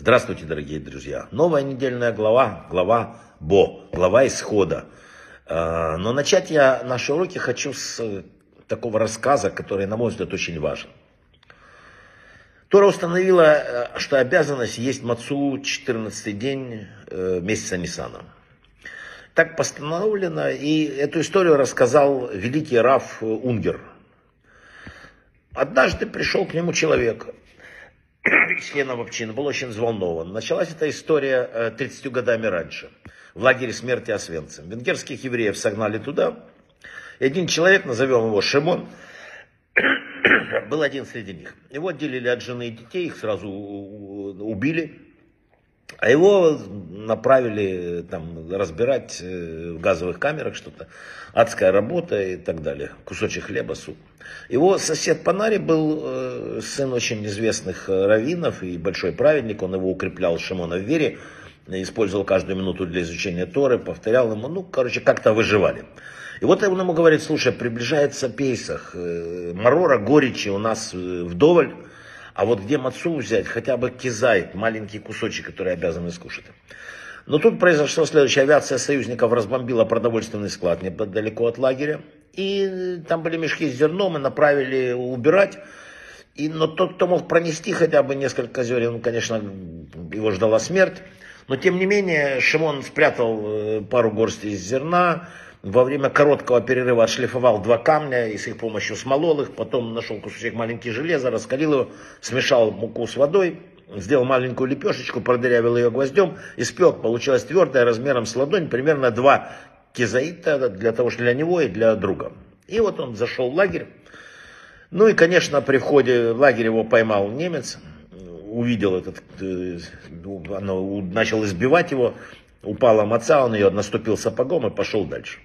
Здравствуйте, дорогие друзья. Новая недельная глава, глава Бо, глава исхода. А, но начать я наши уроки хочу с такого рассказа, который, на мой взгляд, очень важен. Тора установила, э, что обязанность есть мацу 14 день э, месяца Нисана. Так постановлено, и эту историю рассказал великий Раф Унгер. Однажды пришел к нему человек, членов общины, был очень взволнован. Началась эта история 30 э, годами раньше, в лагере смерти Освенцим. Венгерских евреев согнали туда, и один человек, назовем его Шимон, был один среди них. Его отделили от жены и детей, их сразу убили. А его направили там разбирать э, в газовых камерах что-то. Адская работа и так далее. Кусочек хлеба, суп. Его сосед по наре был э, сын очень известных э, раввинов и большой праведник. Он его укреплял Шимона в вере. Использовал каждую минуту для изучения Торы. Повторял ему. Ну, короче, как-то выживали. И вот он ему говорит, слушай, приближается Пейсах. Марора, горечи у нас вдоволь. А вот где мацу взять, хотя бы кизайт, маленький кусочек, который обязаны скушать. Но тут произошло следующее. Авиация союзников разбомбила продовольственный склад недалеко от лагеря. И там были мешки с зерном, и направили убирать. И, но тот, кто мог пронести хотя бы несколько зерен, конечно, его ждала смерть. Но тем не менее, Шимон спрятал э, пару горстей зерна, во время короткого перерыва отшлифовал два камня и с их помощью смолол их, потом нашел кусочек маленький железа, раскалил его, смешал муку с водой, сделал маленькую лепешечку, продырявил ее гвоздем, испек, получилась твердая, размером с ладонь, примерно два кизаита для того, что для него и для друга. И вот он зашел в лагерь. Ну и, конечно, при входе в лагерь его поймал немец, увидел этот, э, оно, начал избивать его, упала маца, он ее наступил сапогом и пошел дальше.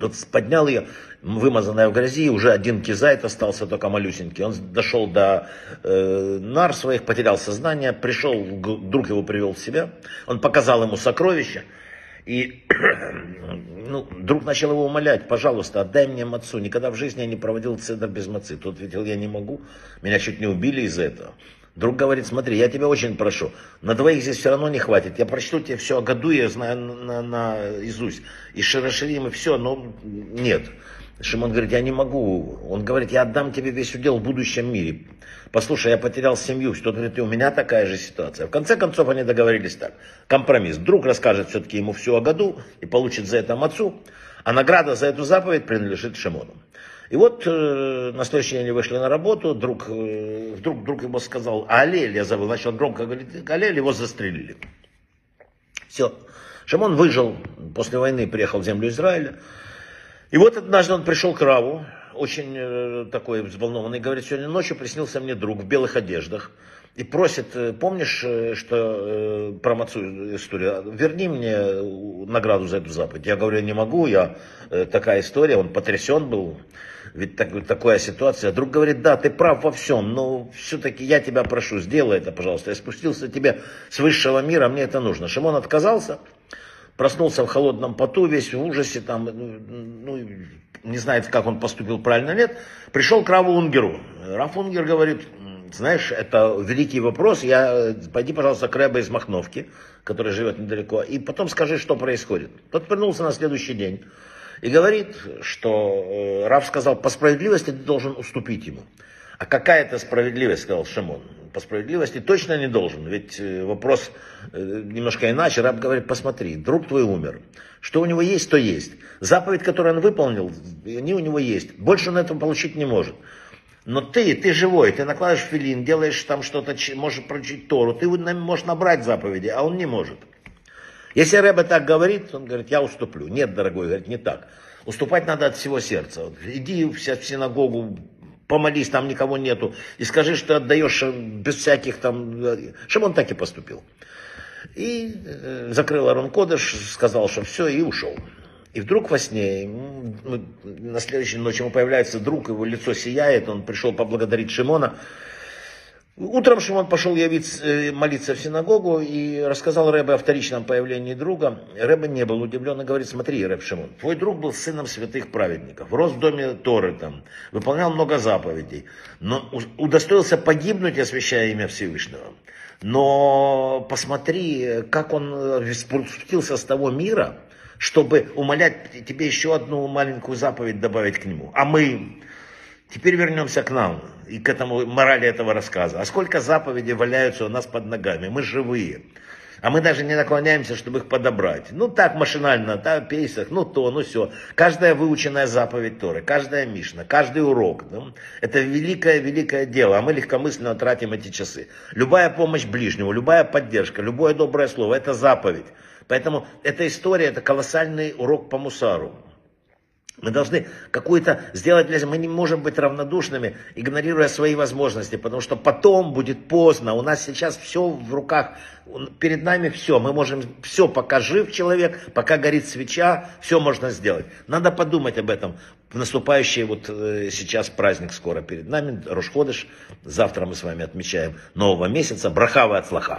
Тот поднял ее, вымазанная в грязи, уже один кизайт остался только малюсенький. Он дошел до э, нар своих, потерял сознание, пришел, друг его привел в себя, он показал ему сокровища. И ну, друг начал его умолять, пожалуйста, отдай мне мацу. Никогда в жизни я не проводил цедр без мацы. Тот ответил, я не могу. Меня чуть не убили из-за этого. Друг говорит, смотри, я тебя очень прошу, на двоих здесь все равно не хватит. Я прочту тебе все о году, я знаю на, на, на изусть. И Широширим, и все, но нет. Шимон говорит, я не могу. Он говорит, я отдам тебе весь удел в будущем мире. Послушай, я потерял семью. Тот говорит, и у меня такая же ситуация. В конце концов, они договорились так. Компромисс. Друг расскажет все-таки ему все о году и получит за это мацу. А награда за эту заповедь принадлежит Шимону. И вот э, на следующий день они вышли на работу, друг, э, вдруг друг ему сказал, Алель, я забыл, начал громко говорить, Алель, его застрелили. Все. Шимон выжил, после войны приехал в землю Израиля. И вот однажды он пришел к Раву, очень э, такой взволнованный, говорит, сегодня ночью приснился мне друг в белых одеждах. И просит, э, помнишь, э, что про Мацу историю, верни мне награду за эту заповедь. Я говорю, не могу, я такая история, он потрясен был. Ведь так, такая ситуация. Друг говорит, да, ты прав во всем, но все-таки я тебя прошу, сделай это, пожалуйста. Я спустился тебе с высшего мира, мне это нужно. Шимон отказался, проснулся в холодном поту, весь в ужасе, там, ну, не знает, как он поступил правильно, нет. Пришел к Раву Унгеру. Раф Унгер говорит, знаешь, это великий вопрос. Я, пойди, пожалуйста, к Рэбе из Махновки, который живет недалеко, и потом скажи, что происходит. Тот вернулся на следующий день. И говорит, что э, Рав сказал, по справедливости ты должен уступить ему. А какая это справедливость, сказал Шимон. По справедливости точно не должен. Ведь э, вопрос э, немножко иначе. Раб говорит, посмотри, друг твой умер. Что у него есть, то есть. Заповедь, которую он выполнил, они у него есть. Больше он этого получить не может. Но ты, ты живой, ты накладываешь филин, делаешь там что-то, можешь прочить Тору, ты можешь набрать заповеди, а он не может. Если Рэбе так говорит, он говорит, я уступлю. Нет, дорогой, говорит, не так. Уступать надо от всего сердца. Иди в синагогу, помолись, там никого нету, и скажи, что отдаешь без всяких там... Чтобы он так и поступил. И э, закрыл Арон Кодыш, сказал, что все, и ушел. И вдруг во сне, ну, на следующей ночи ему появляется друг, его лицо сияет, он пришел поблагодарить Шимона. Утром Шимон пошел явиться, э, молиться в синагогу и рассказал Рэбе о вторичном появлении друга. Рэбе не был удивлен и говорит, смотри, Рэб Шимон, твой друг был сыном святых праведников, рос в доме Торы там, выполнял много заповедей, но удостоился погибнуть, освящая имя Всевышнего. Но посмотри, как он э, спустился с того мира, чтобы умолять тебе еще одну маленькую заповедь добавить к нему. А мы, Теперь вернемся к нам и к этому морали этого рассказа. А сколько заповедей валяются у нас под ногами? Мы живые. А мы даже не наклоняемся, чтобы их подобрать. Ну так, машинально, да, пейсах, ну то, ну все. Каждая выученная заповедь Торы, каждая Мишна, каждый урок. Ну, это великое-великое дело, а мы легкомысленно тратим эти часы. Любая помощь ближнему, любая поддержка, любое доброе слово, это заповедь. Поэтому эта история, это колоссальный урок по мусару. Мы должны какую-то сделать Мы не можем быть равнодушными, игнорируя свои возможности, потому что потом будет поздно. У нас сейчас все в руках, перед нами все. Мы можем все, пока жив человек, пока горит свеча, все можно сделать. Надо подумать об этом в наступающий вот э, сейчас праздник скоро перед нами, Рошходыш. Завтра мы с вами отмечаем нового месяца. Брахава от флаха.